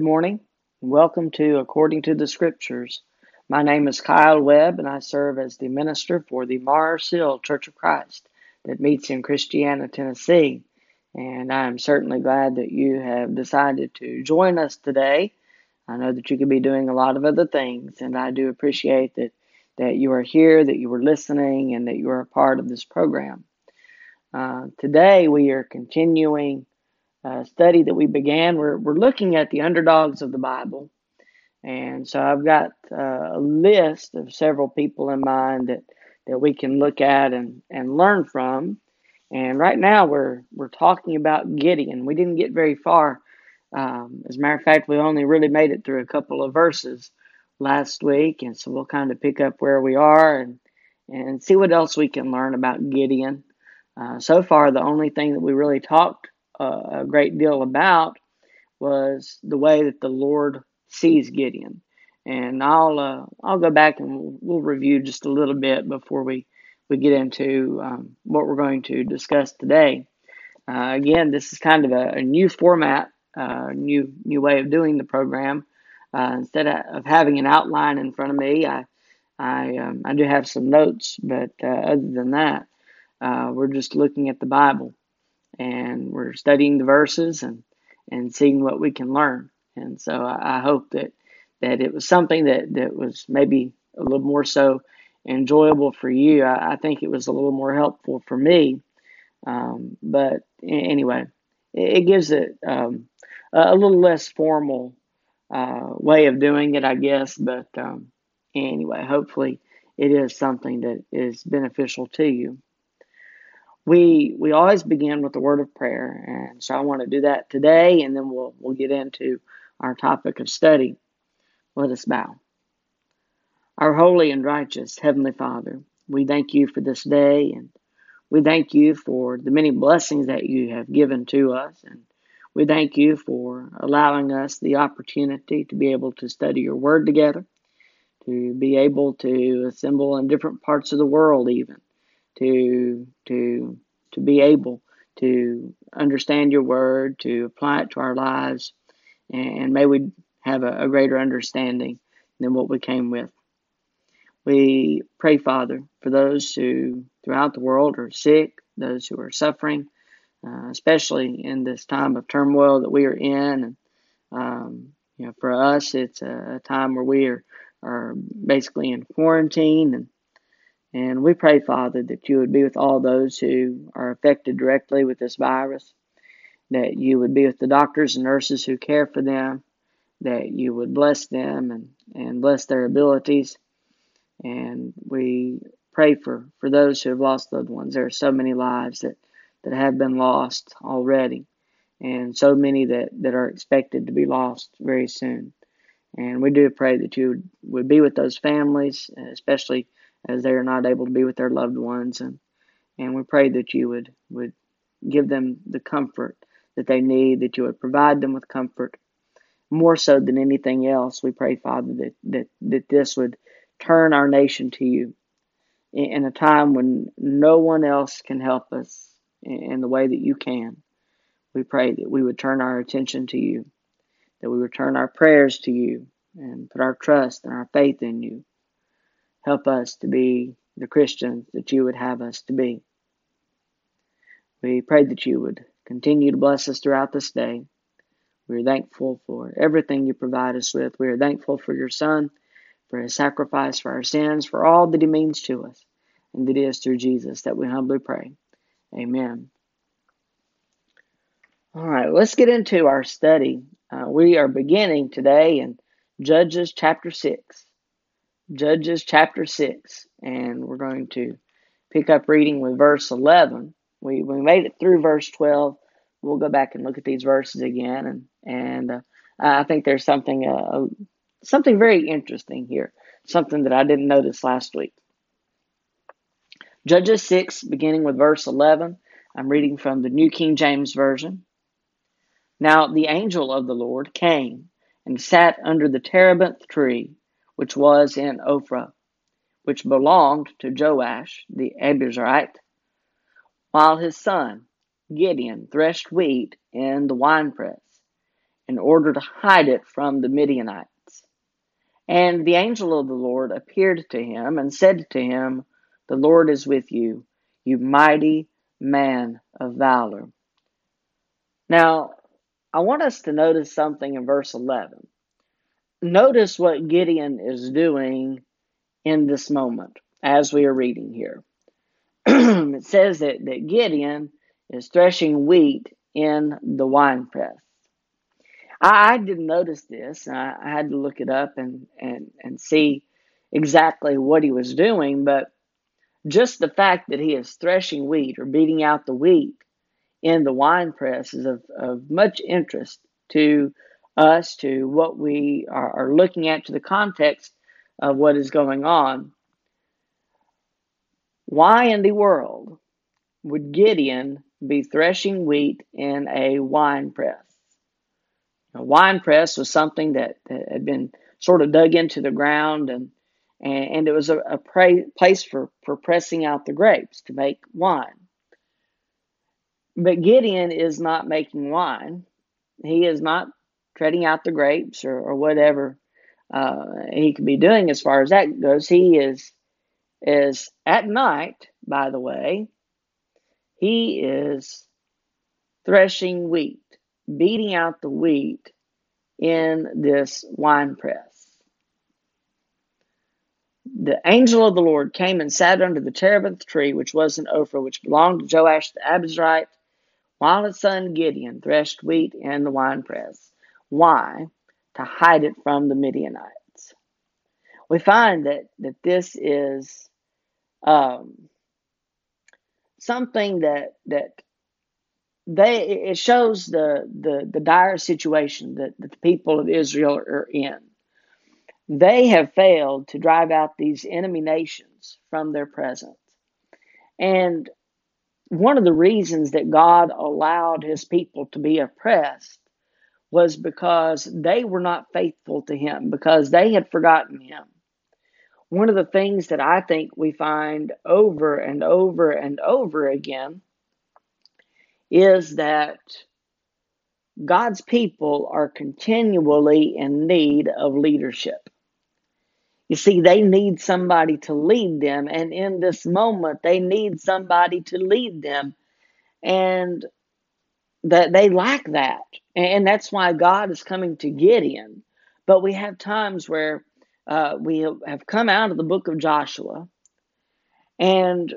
Good morning. Welcome to According to the Scriptures. My name is Kyle Webb, and I serve as the minister for the Mars Hill Church of Christ that meets in Christiana, Tennessee. And I am certainly glad that you have decided to join us today. I know that you could be doing a lot of other things, and I do appreciate that, that you are here, that you are listening, and that you are a part of this program. Uh, today we are continuing a study that we began. We're, we're looking at the underdogs of the Bible. And so I've got uh, a list of several people in mind that, that we can look at and, and learn from. And right now we're we're talking about Gideon. We didn't get very far. Um, as a matter of fact, we only really made it through a couple of verses last week, and so we'll kind of pick up where we are and and see what else we can learn about Gideon. Uh, so far, the only thing that we really talked a great deal about was the way that the Lord sees Gideon. And I'll uh, I'll go back and we'll, we'll, review just a little bit before we we get into um, what we're going to discuss today. Uh, again, this is kind of a, a new format, uh, new new way of doing the program. Uh, instead of having an outline in front of me, I I um, I do have some notes, but uh, other than that, uh, we're just looking at the Bible and we're studying the verses and and seeing what we can learn. And so I, I hope that that it was something that that was maybe a little more so enjoyable for you. I, I think it was a little more helpful for me. Um, but anyway, it, it gives it um, a, little less formal uh, way of doing it, I guess. But um, anyway, hopefully it is something that is beneficial to you we we always begin with the word of prayer, and so I want to do that today, and then we'll we'll get into our topic of study. Let us bow. Our holy and righteous Heavenly Father, we thank you for this day, and we thank you for the many blessings that you have given to us, and we thank you for allowing us the opportunity to be able to study your word together, to be able to assemble in different parts of the world, even to to to be able to understand your word, to apply it to our lives, and may we have a, a greater understanding than what we came with. We pray, Father, for those who throughout the world are sick, those who are suffering, uh, especially in this time of turmoil that we are in. And, um, you know, for us, it's a, a time where we are, are basically in quarantine and and we pray, Father, that you would be with all those who are affected directly with this virus, that you would be with the doctors and nurses who care for them, that you would bless them and, and bless their abilities. And we pray for, for those who have lost loved ones. There are so many lives that, that have been lost already, and so many that, that are expected to be lost very soon. And we do pray that you would, be with those families, especially as they are not able to be with their loved ones. And and we pray that you would would give them the comfort that they need that you would provide them with comfort more so than anything else. We pray father that that, that this would turn our nation to you in a time when no one else can help us in the way that you can. We pray that we would turn our attention to you that we would turn our prayers to you and put our trust and our faith in you Help us to be the Christians that you would have us to be. We pray that you would continue to bless us throughout this day. We are thankful for everything you provide us with. We are thankful for your Son, for his sacrifice for our sins, for all that he means to us. And it is through Jesus that we humbly pray. Amen. All right, let's get into our study. Uh, we are beginning today in Judges chapter 6. Judges chapter 6, and we're going to pick up reading with verse 11. We, we made it through verse 12. We'll go back and look at these verses again, and, and uh, I think there's something, uh, something very interesting here, something that I didn't notice last week. Judges 6, beginning with verse 11. I'm reading from the New King James Version. Now the angel of the Lord came and sat under the terebinth tree which was in Ophrah, which belonged to Joash the Abiezrite, while his son Gideon threshed wheat in the winepress. in order to hide it from the Midianites. And the angel of the Lord appeared to him and said to him, The Lord is with you, you mighty man of valor. Now, I want us to notice something in verse 11. Notice what Gideon is doing in this moment as we are reading here. it says that, that Gideon is threshing wheat in the winepress. I, I didn't notice this. I, I had to look it up and, and, and see exactly what he was doing, but just the fact that he is threshing wheat or beating out the wheat in the wine press is of, of much interest to us, to what we are, looking at, to the context of what is going on. Why in the world would Gideon be threshing wheat in a wine press? A wine press was something that, had been sort of dug into the ground and and, and it was a, a pra- place for, for pressing out the grapes to make wine. But Gideon is not making wine. He is not treading out the grapes or, or whatever uh, he could be doing as far as that goes. He is is at night, by the way, he is threshing wheat beating out the wheat in this wine press. The angel of the Lord came and sat under the terebinth tree, which was in Ophrah, which belonged to Joash the Abiezrite, while his son Gideon threshed wheat in the winepress. Why? To hide it from the Midianites. We find that, that this is um, something that that they it shows the the, the dire situation that, that the people of Israel are in. They have failed to drive out these enemy nations from their presence. And one of the reasons that God allowed his people to be oppressed was because they were not faithful to him, because they had forgotten him. One of the things that I think we find over and over and over again is that God's people are continually in need of leadership. You see, they need somebody to lead them, and in this moment, they need somebody to lead them, and that they lack that, and that's why God is coming to Gideon. But we have times where uh, we have come out of the book of Joshua, and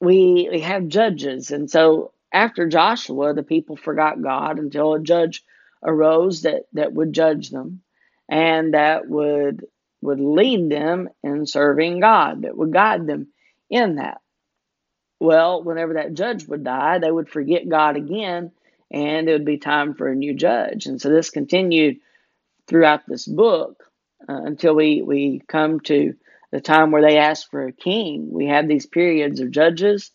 we, we have judges, and so after Joshua, the people forgot God until a judge arose that, that would judge them and that would would lead them in serving God, that would guide them in that. Well, whenever that judge would die, they would forget God again, and it would be time for a new judge. And so this continued throughout this book uh, until we, we come to the time where they ask for a king. We have these periods of judges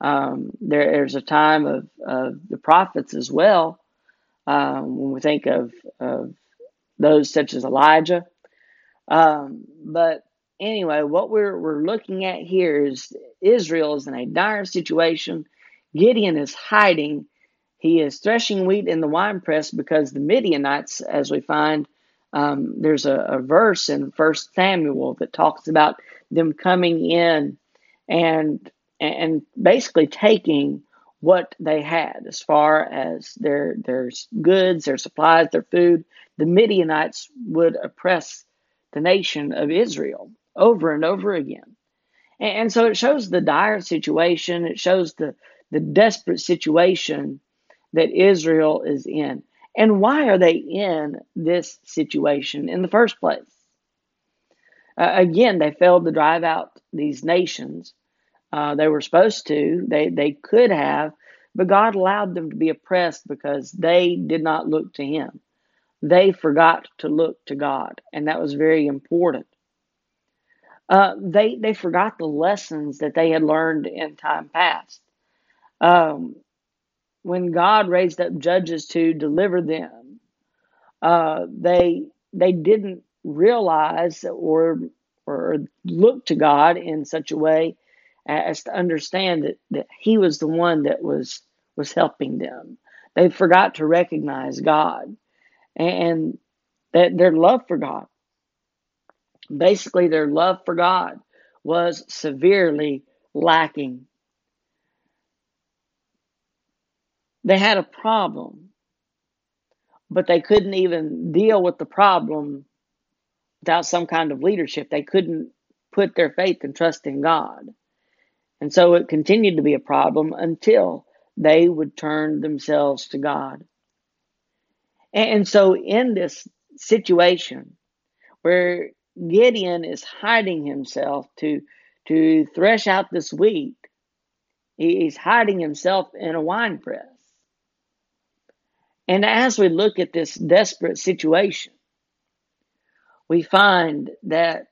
um, there, there's a time of, of the prophets as well. Um, when we think of, of those such as Elijah. Um, but anyway, what we're, we're looking at here is Israel is in a dire situation. Gideon is hiding. He is threshing wheat in the winepress because the Midianites, as we find, um, there's a, a, verse in First Samuel that talks about them coming in and and basically taking what they had as far as their their goods, their supplies, their food. The Midianites would oppress the nation of Israel over and over again. And, and so it shows the dire situation, it shows the, the desperate situation that Israel is in. And why are they in this situation in the first place? Uh, again, they failed to drive out these nations uh, they were supposed to. They they could have, but God allowed them to be oppressed because they did not look to Him. They forgot to look to God, and that was very important. Uh, they they forgot the lessons that they had learned in time past. Um, when God raised up judges to deliver them, uh, they they didn't realize or or look to God in such a way as to understand that, that he was the one that was was helping them. They forgot to recognize God. and that their love for God, basically their love for God, was severely lacking. They had a problem, but they couldn't even deal with the problem without some kind of leadership. They couldn't put their faith and trust in God. And so it continued to be a problem until they would turn themselves to God. And so in this situation where Gideon is hiding himself to to thresh out this wheat, he's hiding himself in a wine press. And as we look at this desperate situation, we find that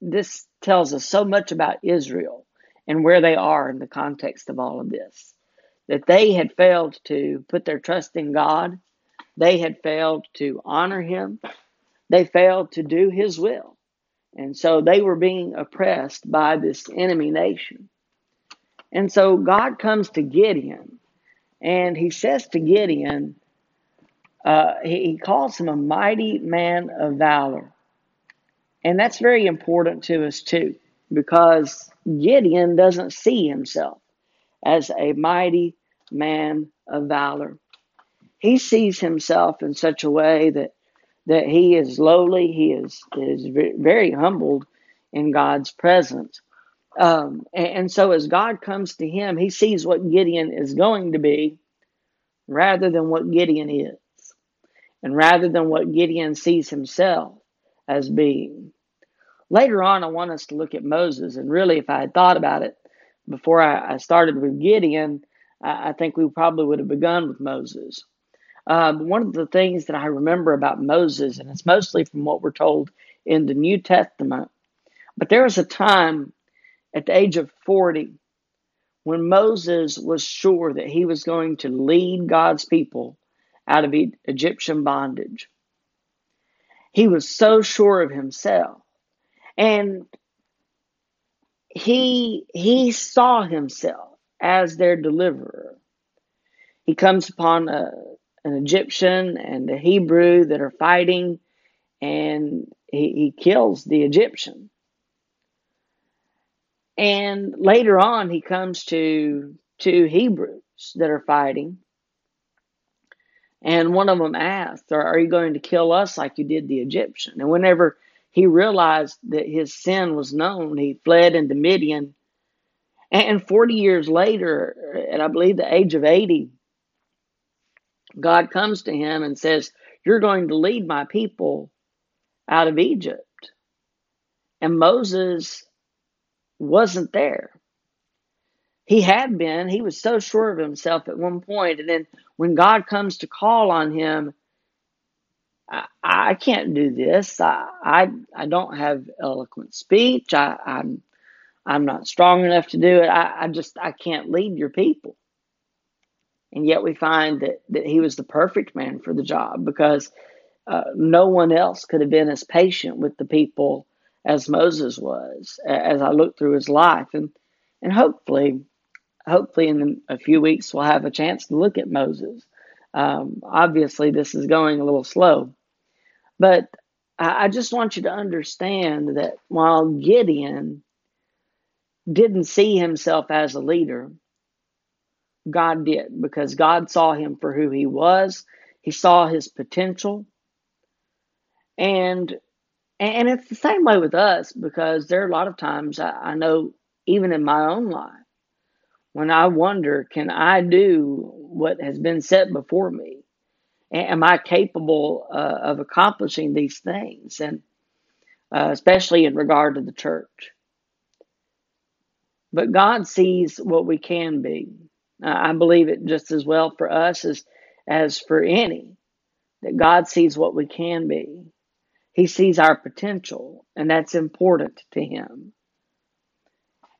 this tells us so much about Israel and where they are in the context of all of this. That they had failed to put their trust in God, they had failed to honor Him, they failed to do His will. And so they were being oppressed by this enemy nation. And so God comes to Gideon and he says to Gideon, uh, he, he calls him a mighty man of valor. And that's very important to us too, because Gideon doesn't see himself as a mighty man of valor. He sees himself in such a way that that he is lowly, he is is very humbled in God's presence. Um, and, and so as God comes to him, he sees what Gideon is going to be rather than what Gideon is, and rather than what Gideon sees himself as being. Later on, I want us to look at Moses. And really, if I had thought about it before I, I started with Gideon, I, I, think we probably would have begun with Moses. Um, one of the things that I remember about Moses, and it's mostly from what we're told in the New Testament, but there was a time at the age of 40 when Moses was sure that he was going to lead God's people out of Egyptian bondage. He was so sure of himself and he he saw himself as their deliverer. He comes upon a, an Egyptian and a Hebrew that are fighting, and he, he kills the Egyptian. And later on, he comes to two Hebrews that are fighting, and one of them asks, "Are you going to kill us like you did the Egyptian?" And whenever he realized that his sin was known. He fled into Midian. And 40 years later, at I believe the age of 80, God comes to him and says, You're going to lead my people out of Egypt. And Moses wasn't there. He had been, he was so sure of himself at one point, and then when God comes to call on him, I, I can't do this. I, I, I don't have eloquent speech. I, I'm I'm not strong enough to do it. I, I just I can't lead your people. And yet we find that, that he was the perfect man for the job because uh, no one else could have been as patient with the people as Moses was. As I look through his life, and and hopefully, hopefully in a few weeks we'll have a chance to look at Moses. Um, obviously, this is going a little slow, but I just want you to understand that while Gideon didn't see himself as a leader, God did because God saw him for who he was. He saw his potential. And and it's the same way with us because there are a lot of times I, I know even in my own life when I wonder, can I do what has been set before me? am I capable uh, of accomplishing these things? And uh, especially in regard to the church. But God sees what we can be. I believe it just as well for us as, as for any, that God sees what we can be. He sees our potential, and that's important to Him.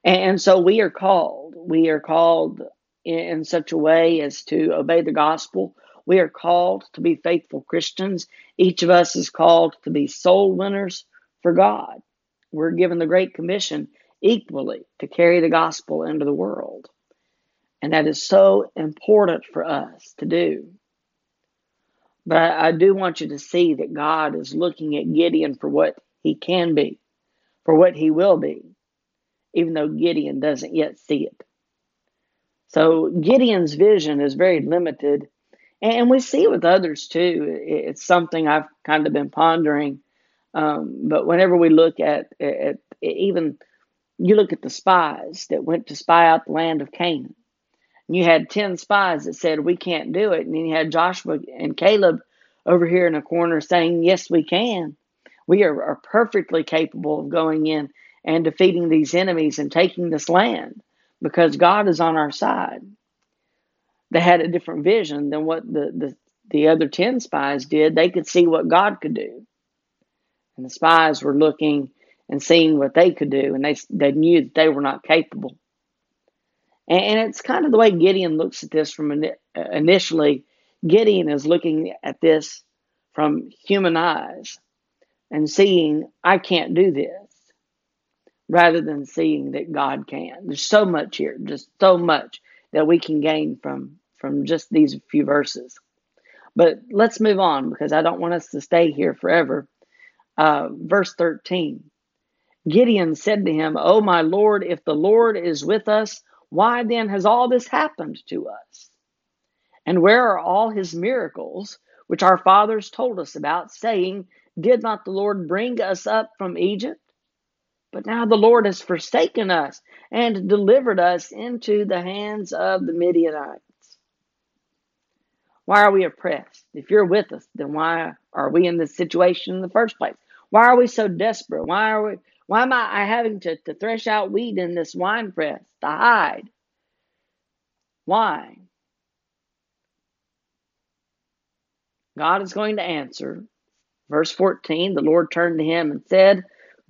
And so we are called. We are called in such a way as to obey the gospel we are called to be faithful Christians. Each of us is called to be soul winners for God. We're given the Great Commission equally to carry the gospel into the world. And that is so important for us to do. But I, I do want you to see that God is looking at Gideon for what he can be, for what he will be, even though Gideon doesn't yet see it. So Gideon's vision is very limited. And we see it with others too. It's something I've kind of been pondering. Um, but whenever we look at, at even, you look at the spies that went to spy out the land of Canaan. And you had 10 spies that said, we can't do it. And then you had Joshua and Caleb over here in a corner saying, yes, we can. We are, are perfectly capable of going in and defeating these enemies and taking this land because God is on our side. They had a different vision than what the, the, the other 10 spies did. They could see what God could do. And the spies were looking and seeing what they could do, and they, they knew that they were not capable. And, and it's kind of the way Gideon looks at this from initially. Gideon is looking at this from human eyes and seeing, I can't do this rather than seeing that God can. There's so much here, just so much that we can gain from from just these few verses. But let's move on because I don't want us to stay here forever. Uh, verse 13 Gideon said to him, Oh, my Lord, if the Lord is with us, why then has all this happened to us? And where are all his miracles, which our fathers told us about, saying, Did not the Lord bring us up from Egypt? But now the Lord has forsaken us and delivered us into the hands of the Midianites. Why are we oppressed? If you're with us, then why are we in this situation in the first place? Why are we so desperate? Why are we why am I having to, to thresh out wheat in this wine press to hide? Why? God is going to answer. Verse 14 The Lord turned to him and said,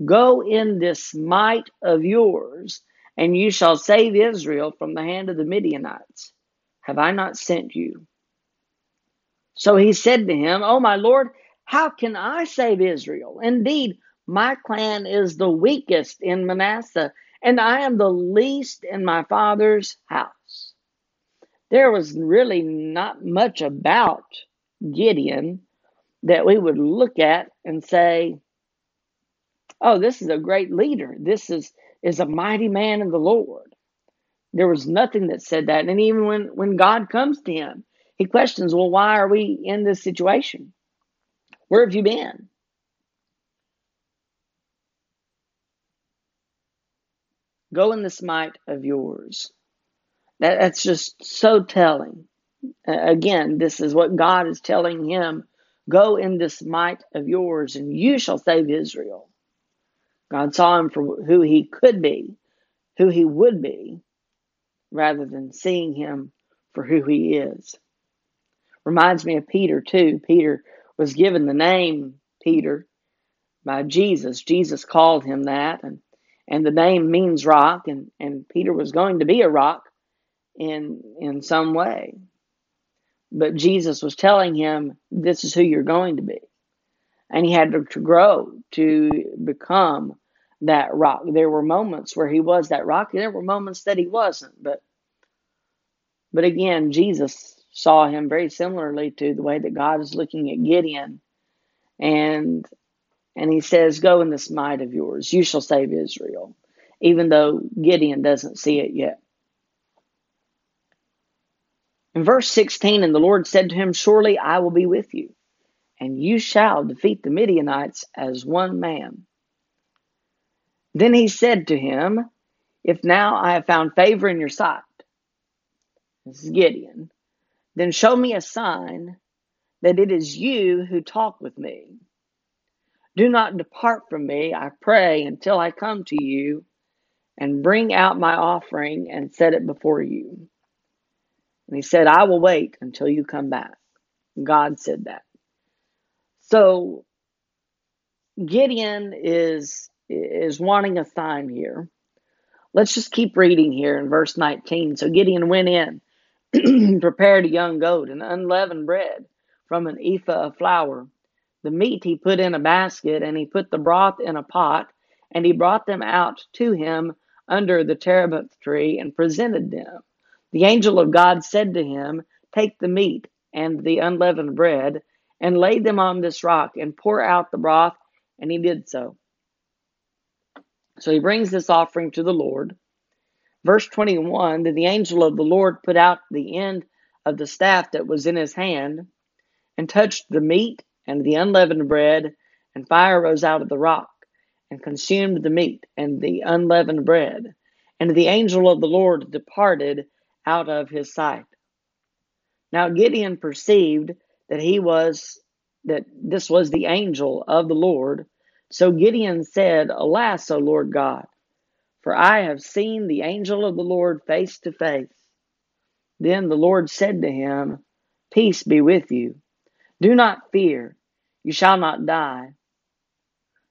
Go in this might of yours, and you shall save Israel from the hand of the Midianites. Have I not sent you? So he said to him, Oh, my Lord, how can I save Israel? Indeed, my clan is the weakest in Manasseh, and I am the least in my father's house. There was really not much about Gideon that we would look at and say, oh, this is a great leader. This is is a mighty man of the Lord. There was nothing that said that. And even when, when God comes to him, he questions, well, why are we in this situation? Where have you been? Go in this might of yours. That, that's just so telling. Again, this is what God is telling him. Go in this might of yours, and you shall save Israel. God saw him for who he could be, who he would be, rather than seeing him for who he is. Reminds me of Peter, too. Peter was given the name Peter by Jesus. Jesus called him that, and, and the name means rock, and, and Peter was going to be a rock in, in some way. But Jesus was telling him, This is who you're going to be and he had to, grow to become that rock. There were moments where he was that rock, and there were moments that he wasn't. But but again, Jesus saw him very similarly to the way that God is looking at Gideon, and and he says, "Go in this might of yours; you shall save Israel," even though Gideon doesn't see it yet. In verse 16, and the Lord said to him, Surely I will be with you and you shall defeat the Midianites as one man. Then he said to him, If now I have found favor in your sight, this is Gideon, then show me a sign that it is you who talk with me. Do not depart from me, I pray, until I come to you and bring out my offering and set it before you. And he said, I will wait until you come back. God said that. So Gideon is is wanting a sign here. Let's just keep reading here in verse 19. So Gideon went in, prepared a young goat and unleavened bread from an ephah of flour. The meat he put in a basket, and he put the broth in a pot, and he brought them out to him under the terebinth tree and presented them. The angel of God said to him, Take the meat and the unleavened bread and lay them on this rock and pour out the broth. And he did so. So he brings this offering to the Lord. Verse 21 Then the angel of the Lord put out the end of the staff that was in his hand and touched the meat and the unleavened bread, and fire rose out of the rock and consumed the meat and the unleavened bread. And the angel of the Lord departed out of his sight. Now Gideon perceived that he was that this was the angel of the Lord. So Gideon said, Alas, O Lord God, for I have seen the angel of the Lord face to face. Then the Lord said to him, Peace be with you. Do not fear, you shall not die.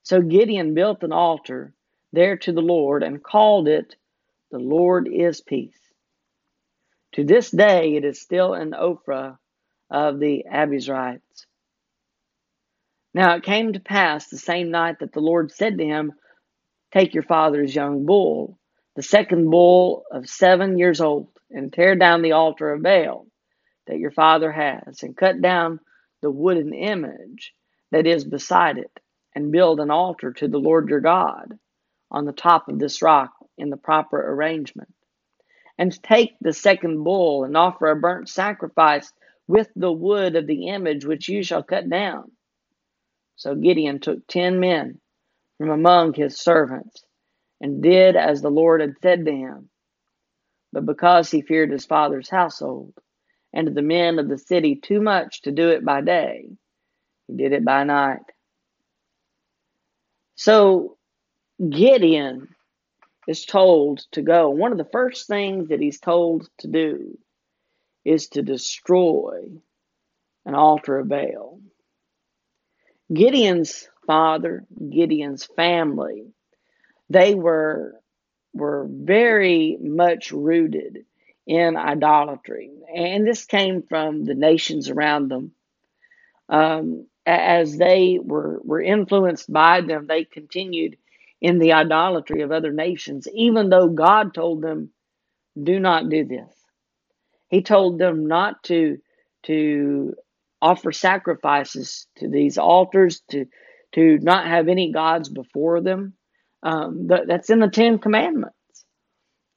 So Gideon built an altar there to the Lord and called it, The Lord is Peace. To this day, it is still an Ophrah of the Abiezrites. Now it came to pass the same night that the Lord said to him, Take your father's young bull, the second bull of seven years old, and tear down the altar of Baal that your father has, and cut down the wooden image that is beside it, and build an altar to the Lord your God on the top of this rock in the proper arrangement. And take the second bull and offer a burnt sacrifice with the wood of the image which you shall cut down so Gideon took ten men from among his servants and did as the Lord had said to him. But because he feared his father's household and the men of the city too much to do it by day, he did it by night. So Gideon is told to go. One of the first things that he's told to do is to destroy an altar of Baal. Gideon's father, Gideon's family, they were were very much rooted in idolatry, and this came from the nations around them. Um, as they were were influenced by them, they continued in the idolatry of other nations, even though God told them, "Do not do this." He told them not to to offer sacrifices to these altars, to to not have any gods before them. Um, that's in the Ten Commandments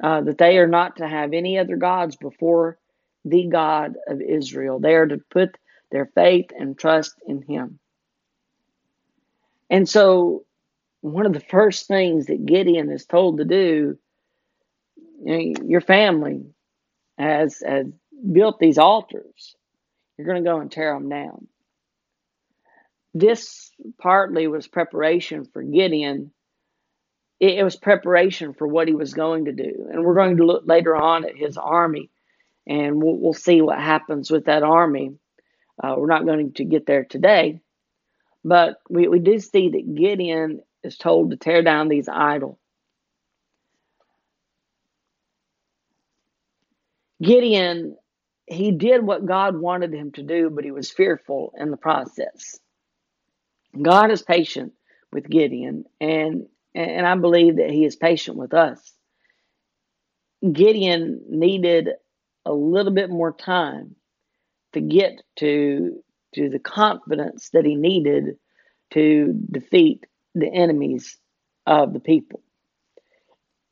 uh, that they are not to have any other gods before the God of Israel. They are to put their faith and trust in Him. And so, one of the first things that Gideon is told to do, you know, your family has, has built these altars you're going to go and tear them down. This partly was preparation for Gideon. It, was preparation for what he was going to do. And we're going to look later on at his army, and we'll, we'll see what happens with that army. Uh, we're not going to get there today, but we, we do see that Gideon is told to tear down these idols. Gideon he did what God wanted him to do, but he was fearful in the process. God is patient with Gideon, and and I believe that he is patient with us. Gideon needed a little bit more time to get to to the confidence that he needed to defeat the enemies of the people.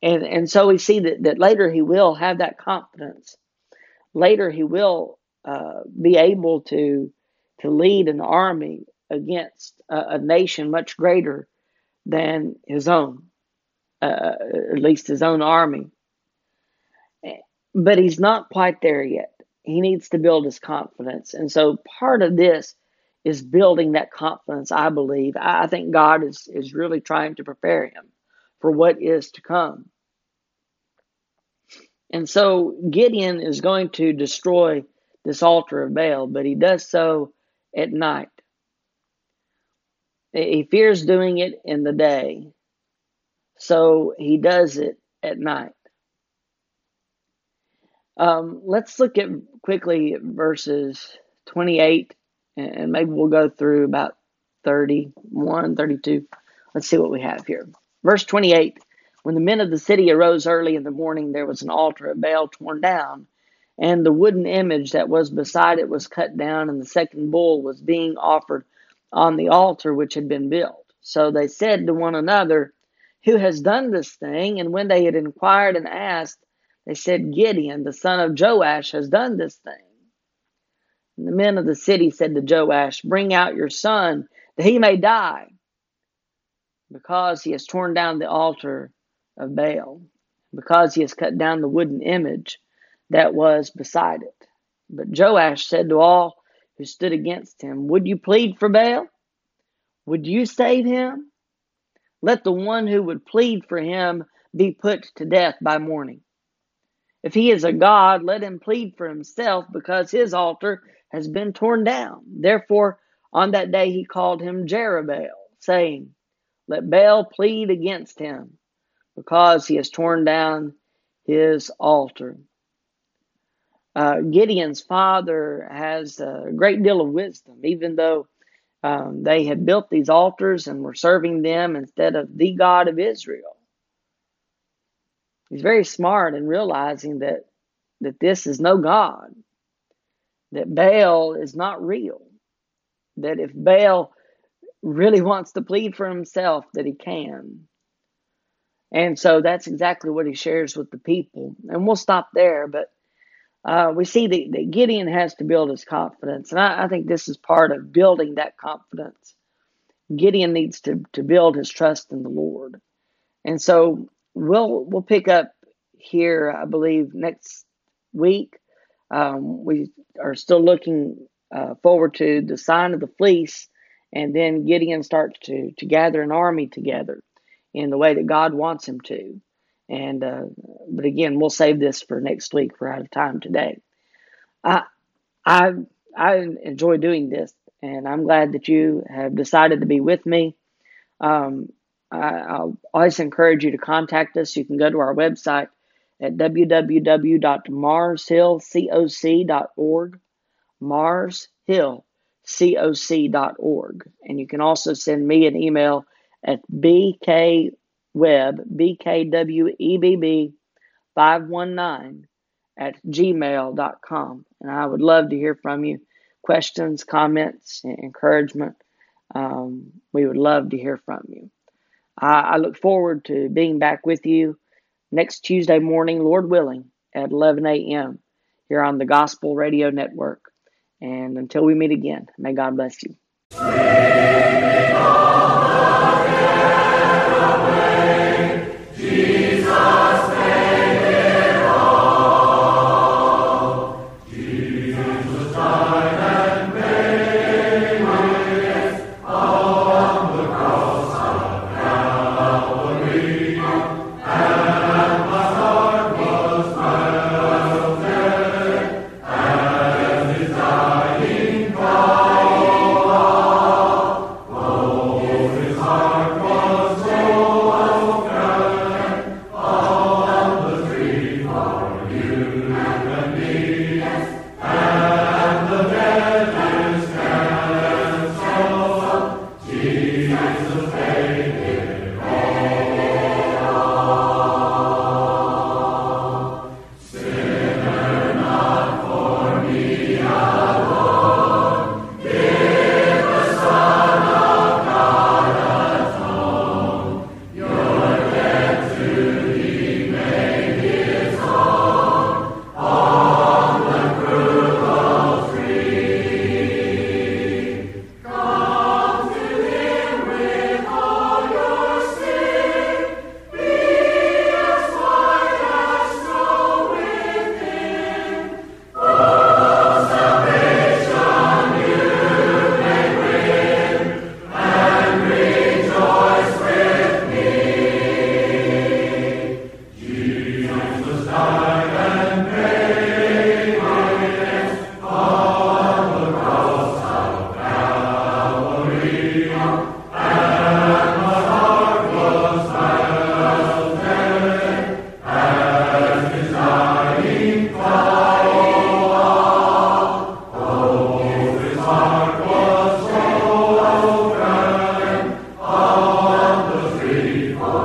And and so we see that, that later he will have that confidence later he will uh, be able to to lead an army against a, a nation much greater than his own, uh, at least his own army. But he's not quite there yet. He needs to build his confidence, and so part of this is building that confidence. I believe. I think God is is really trying to prepare him for what is to come. And so Gideon is going to destroy this altar of Baal, but he does so at night. He fears doing it in the day, so he does it at night. Um, let's look at quickly verses 28, and maybe we'll go through about 31, 32. Let's see what we have here. Verse 28 when the men of the city arose early in the morning, there was an altar of Baal torn down, and the wooden image that was beside it was cut down, and the second bull was being offered on the altar which had been built. So they said to one another, Who has done this thing? And when they had inquired and asked, they said, Gideon, the son of Joash, has done this thing. And the men of the city said to Joash, Bring out your son, that he may die, because he has torn down the altar of Baal, because he has cut down the wooden image that was beside it. But Joash said to all who stood against him, Would you plead for Baal? Would you save him? Let the one who would plead for him be put to death by morning. If he is a god, let him plead for himself, because his altar has been torn down. Therefore, on that day he called him Jerubbaal, saying, Let Baal plead against him, because he has torn down his altar. Uh, Gideon's father has a great deal of wisdom, even though um, they had built these altars and were serving them instead of the God of Israel. He's very smart in realizing that, that this is no God, that Baal is not real, that if Baal really wants to plead for himself, that he can. And so that's exactly what he shares with the people. And we'll stop there, but uh, we see that, that, Gideon has to build his confidence. And I, I, think this is part of building that confidence. Gideon needs to, to build his trust in the Lord. And so we'll we'll pick up here, I believe, next week. Um, we are still looking uh, forward to the sign of the fleece, and then Gideon starts to, to gather an army together in the way that God wants him to. And uh, but again, we'll save this for next week. We're out of time today. I I I enjoy doing this, and I'm glad that you have decided to be with me. Um, I, will always encourage you to contact us. You can go to our website at www.marshillcoc.org, marshillcoc.org, and you can also send me an email at bk web, bkwebb 519 at gmail.com. And I would love to hear from you. Questions, comments, encouragement. Um, we would love to hear from you. I, I look forward to being back with you next Tuesday morning, Lord willing, at 11 a.m. here on the Gospel Radio Network. And until we meet again, may God bless you.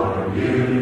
for you.